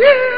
yeah.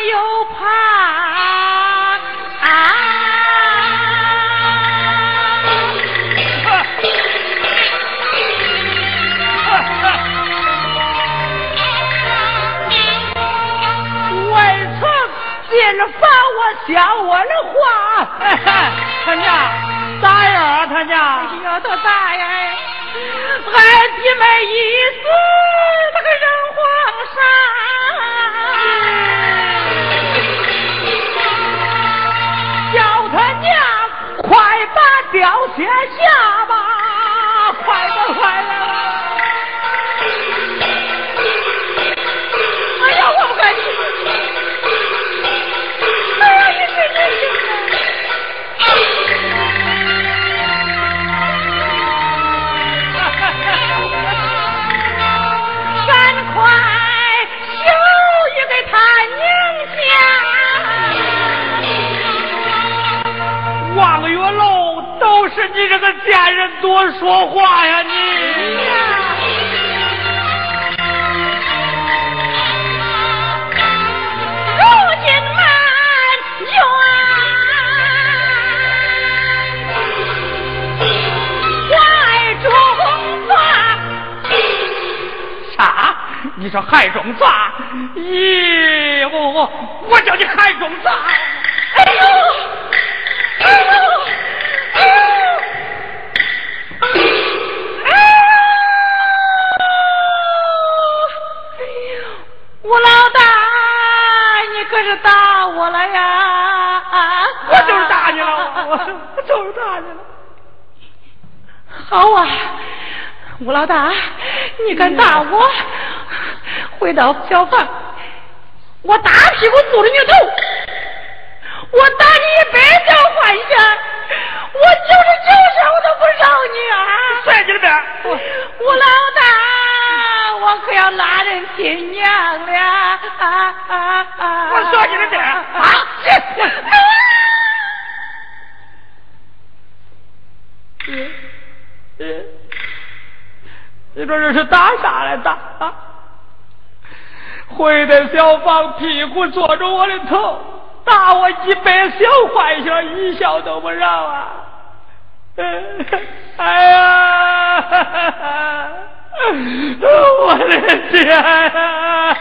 又怕。未曾进房，我想我的话，他娘咋样啊？他娘，哎呀，多咋样？俺弟妹一死，那个人皇上，快把吊卸下吧，快点快点！是你这个贱人多说话呀你！如今满月你说海中砸？咦，我我我叫你海中砸！哎呦，我我就是打你了。好啊，吴老大，你敢打我？回到小房，我大屁股坐着你头，我打你一百条换下，我九十九下我都不饶你啊！帅你的边，我我老大，我可要拉人亲娘了！啊啊啊！我说你的边啊！嗯嗯，你说这是打啥来打啊？回到小房，屁股坐着我的头，打我一百小坏笑，一笑都不让啊！哎呀，我的天呀！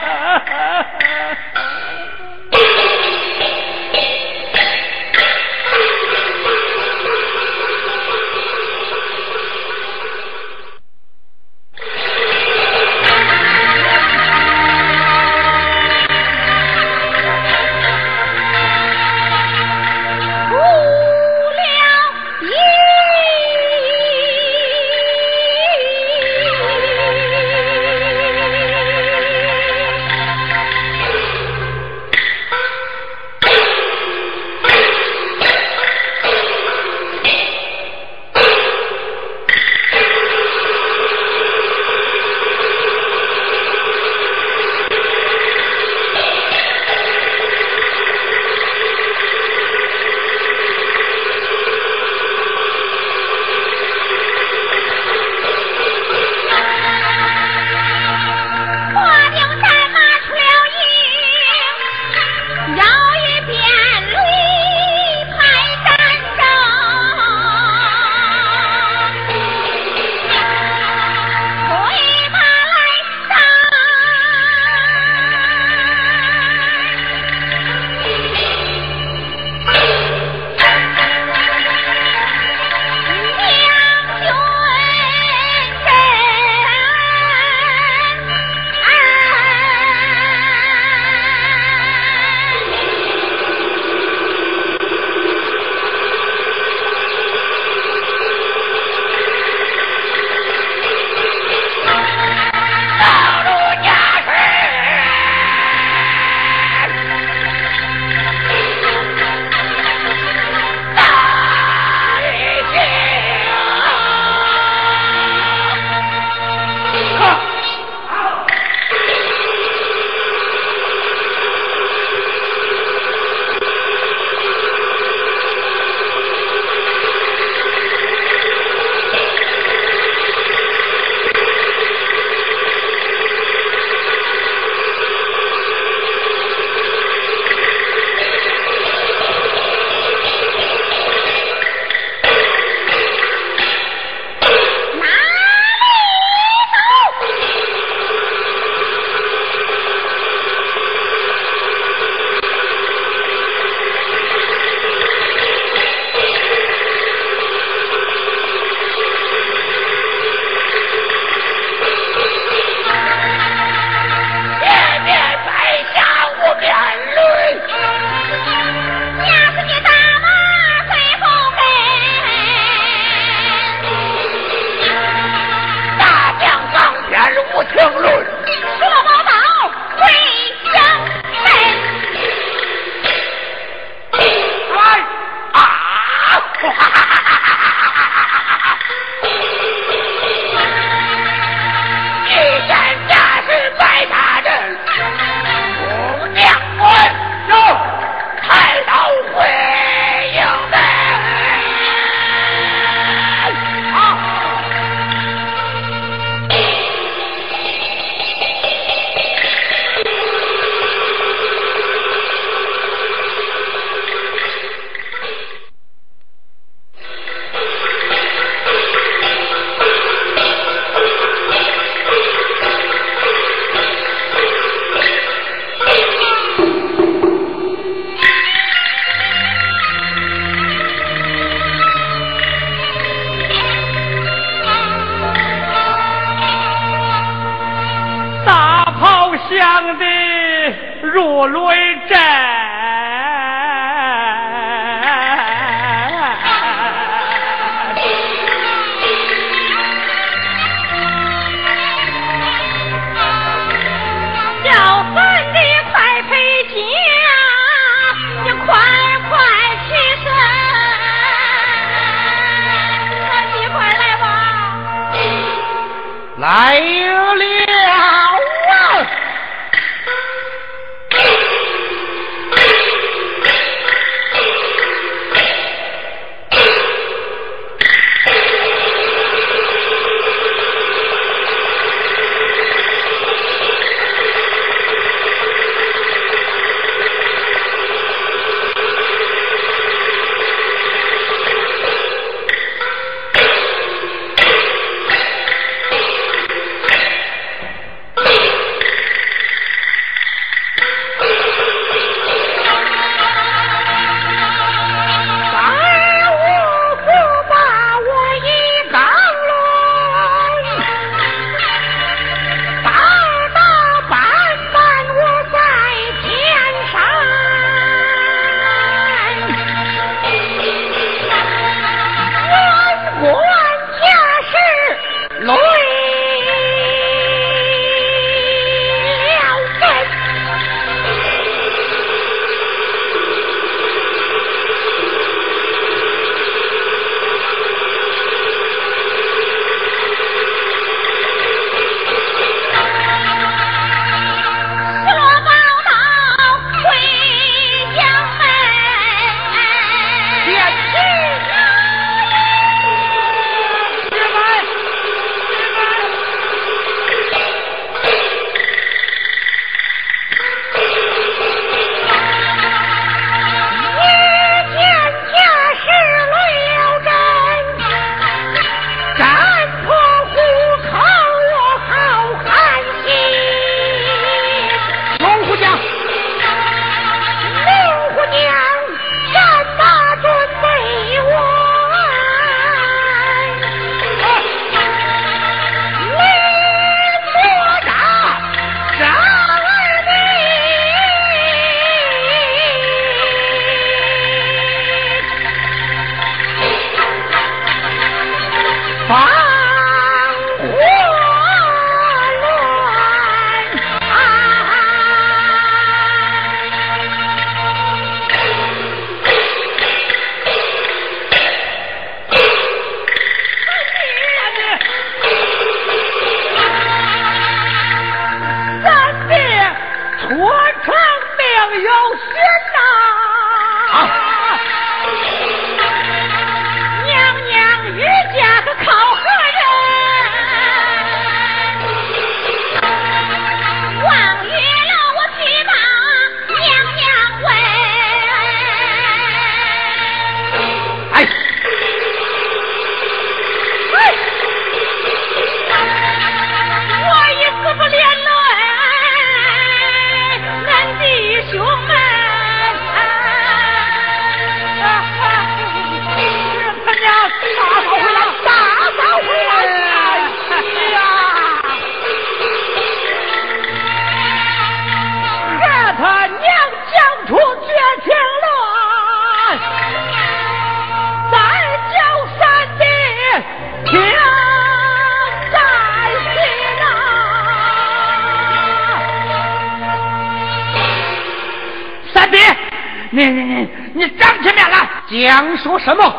想说什么？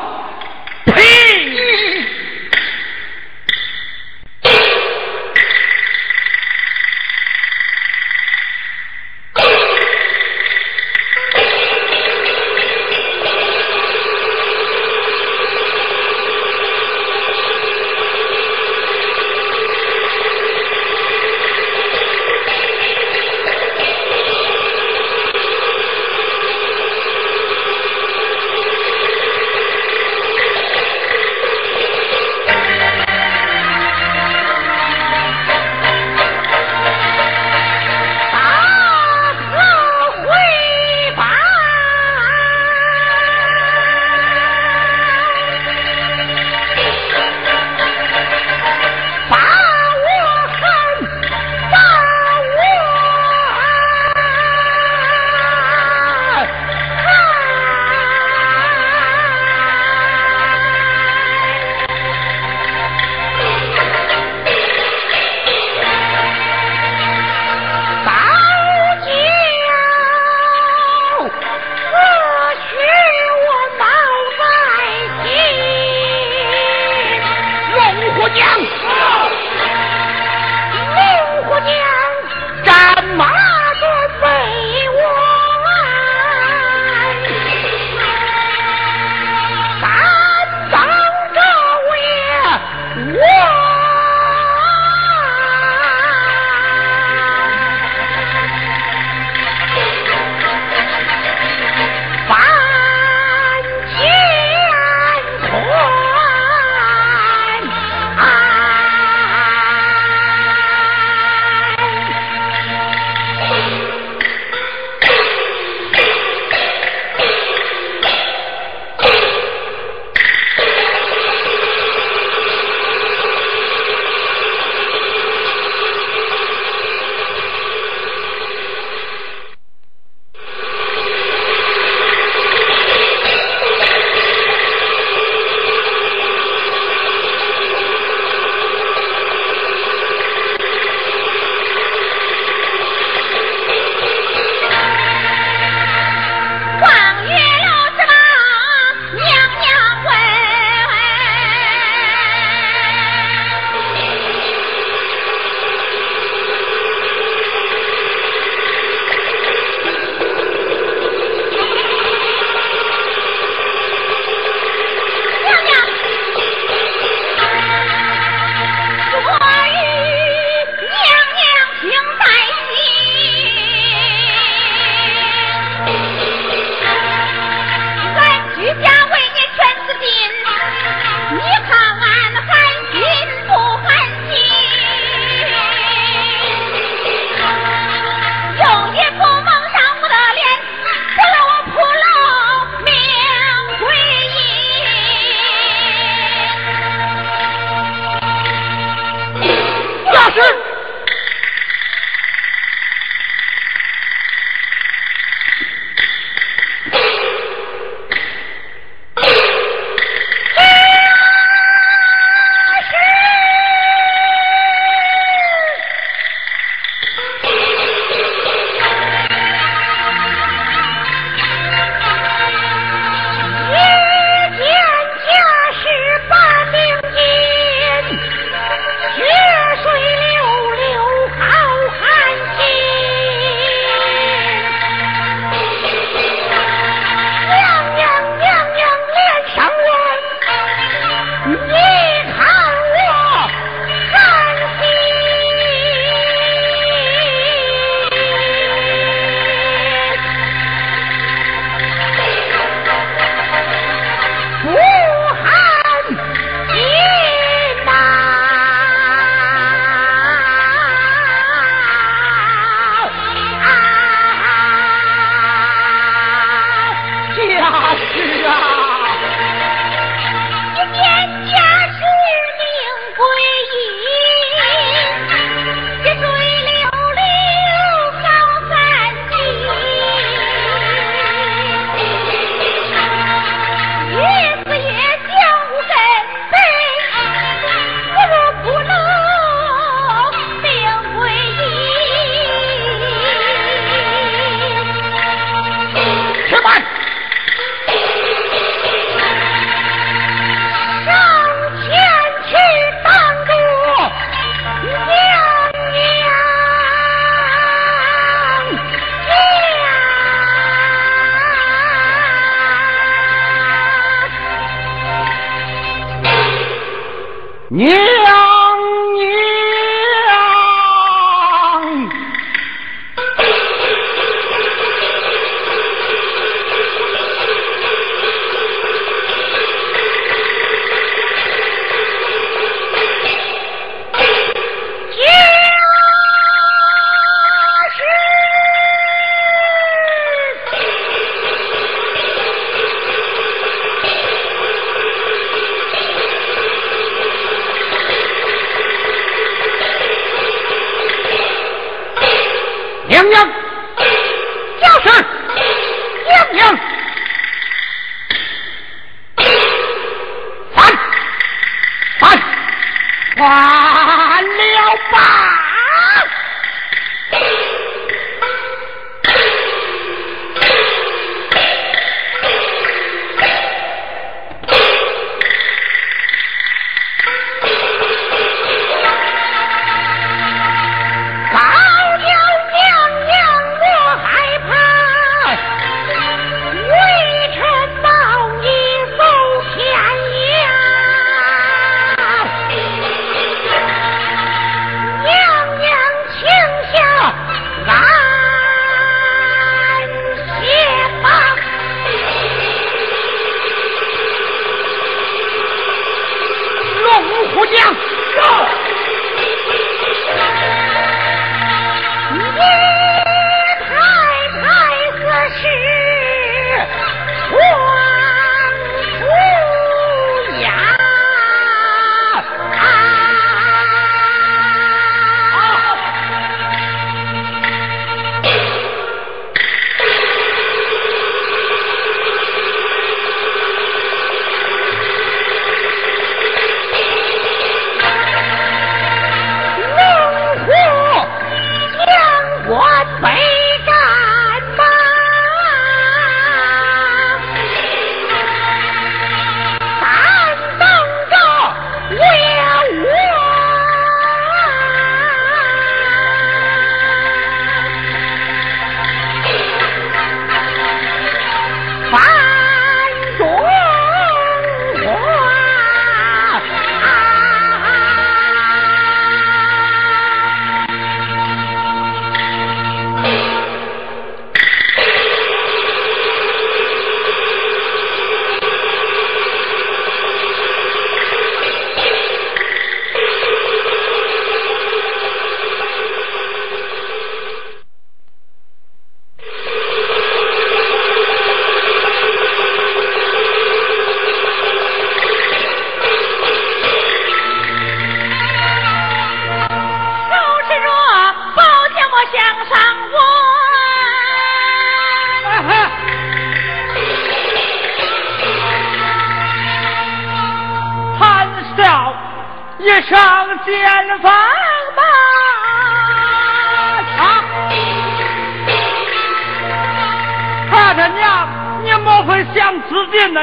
不行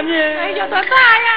哎呀，他大呀！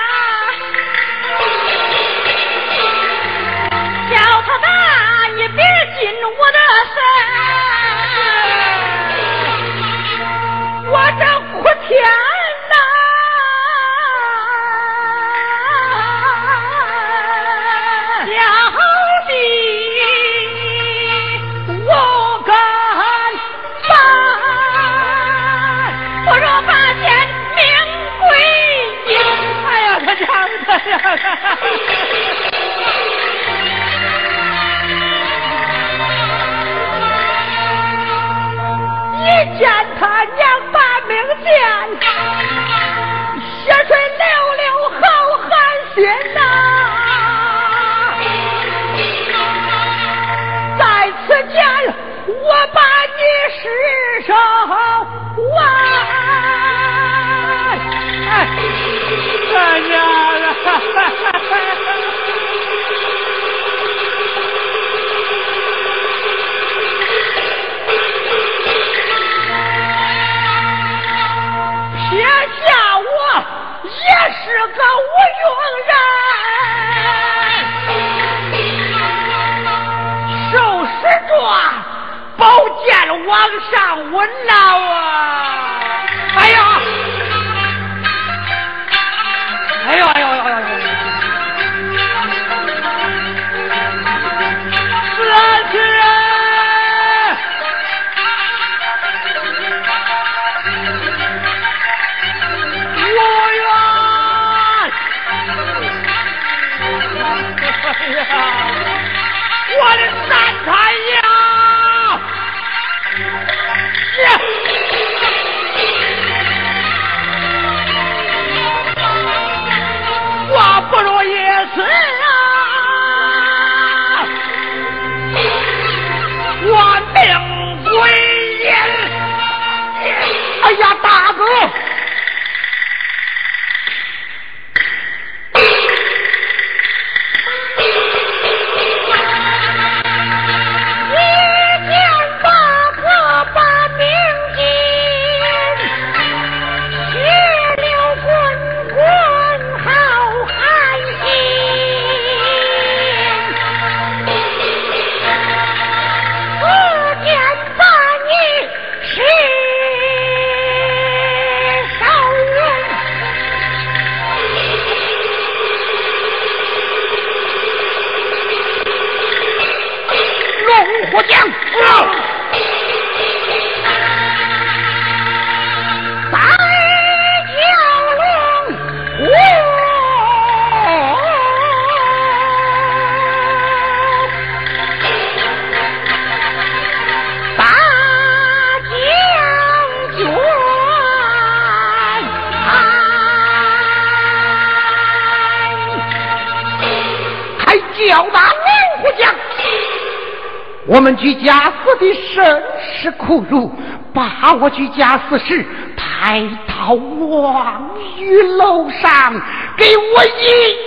们居家死的甚是苦辱，把我居家死时抬到望月楼上，给我一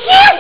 眼。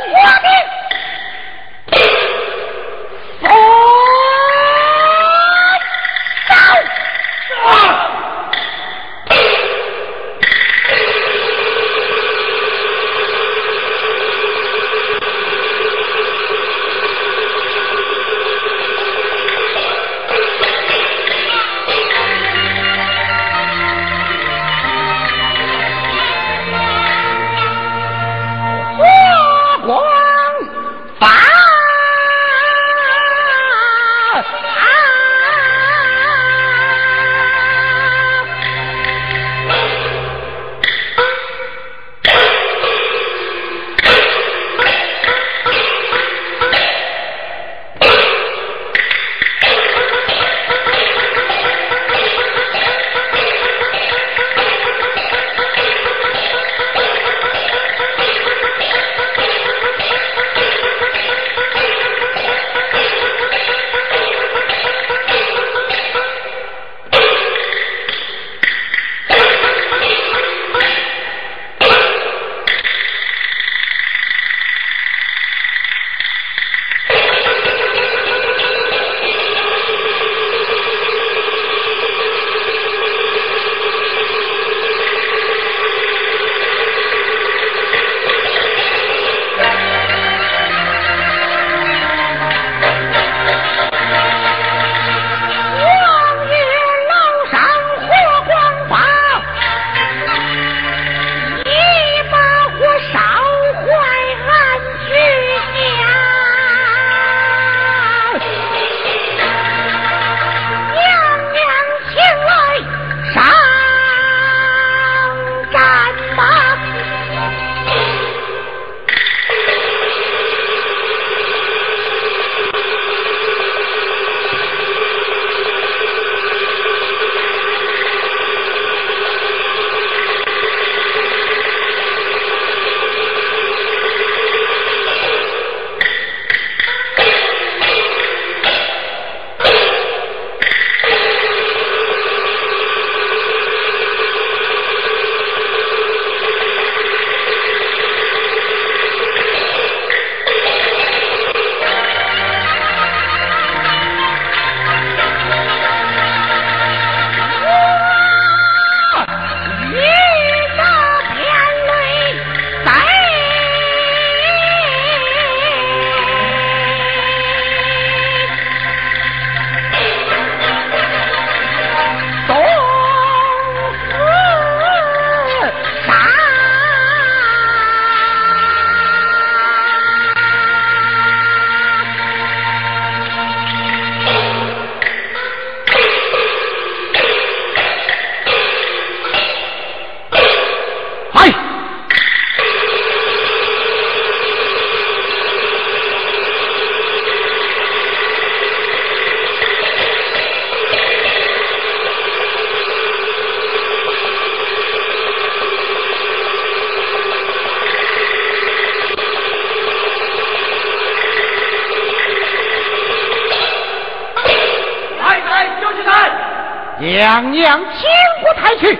娘娘请过台去。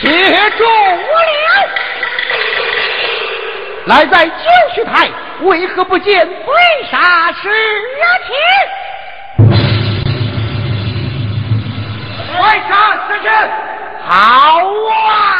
接住我了！来在九曲台，为何不见为啥是为啥事情？好啊！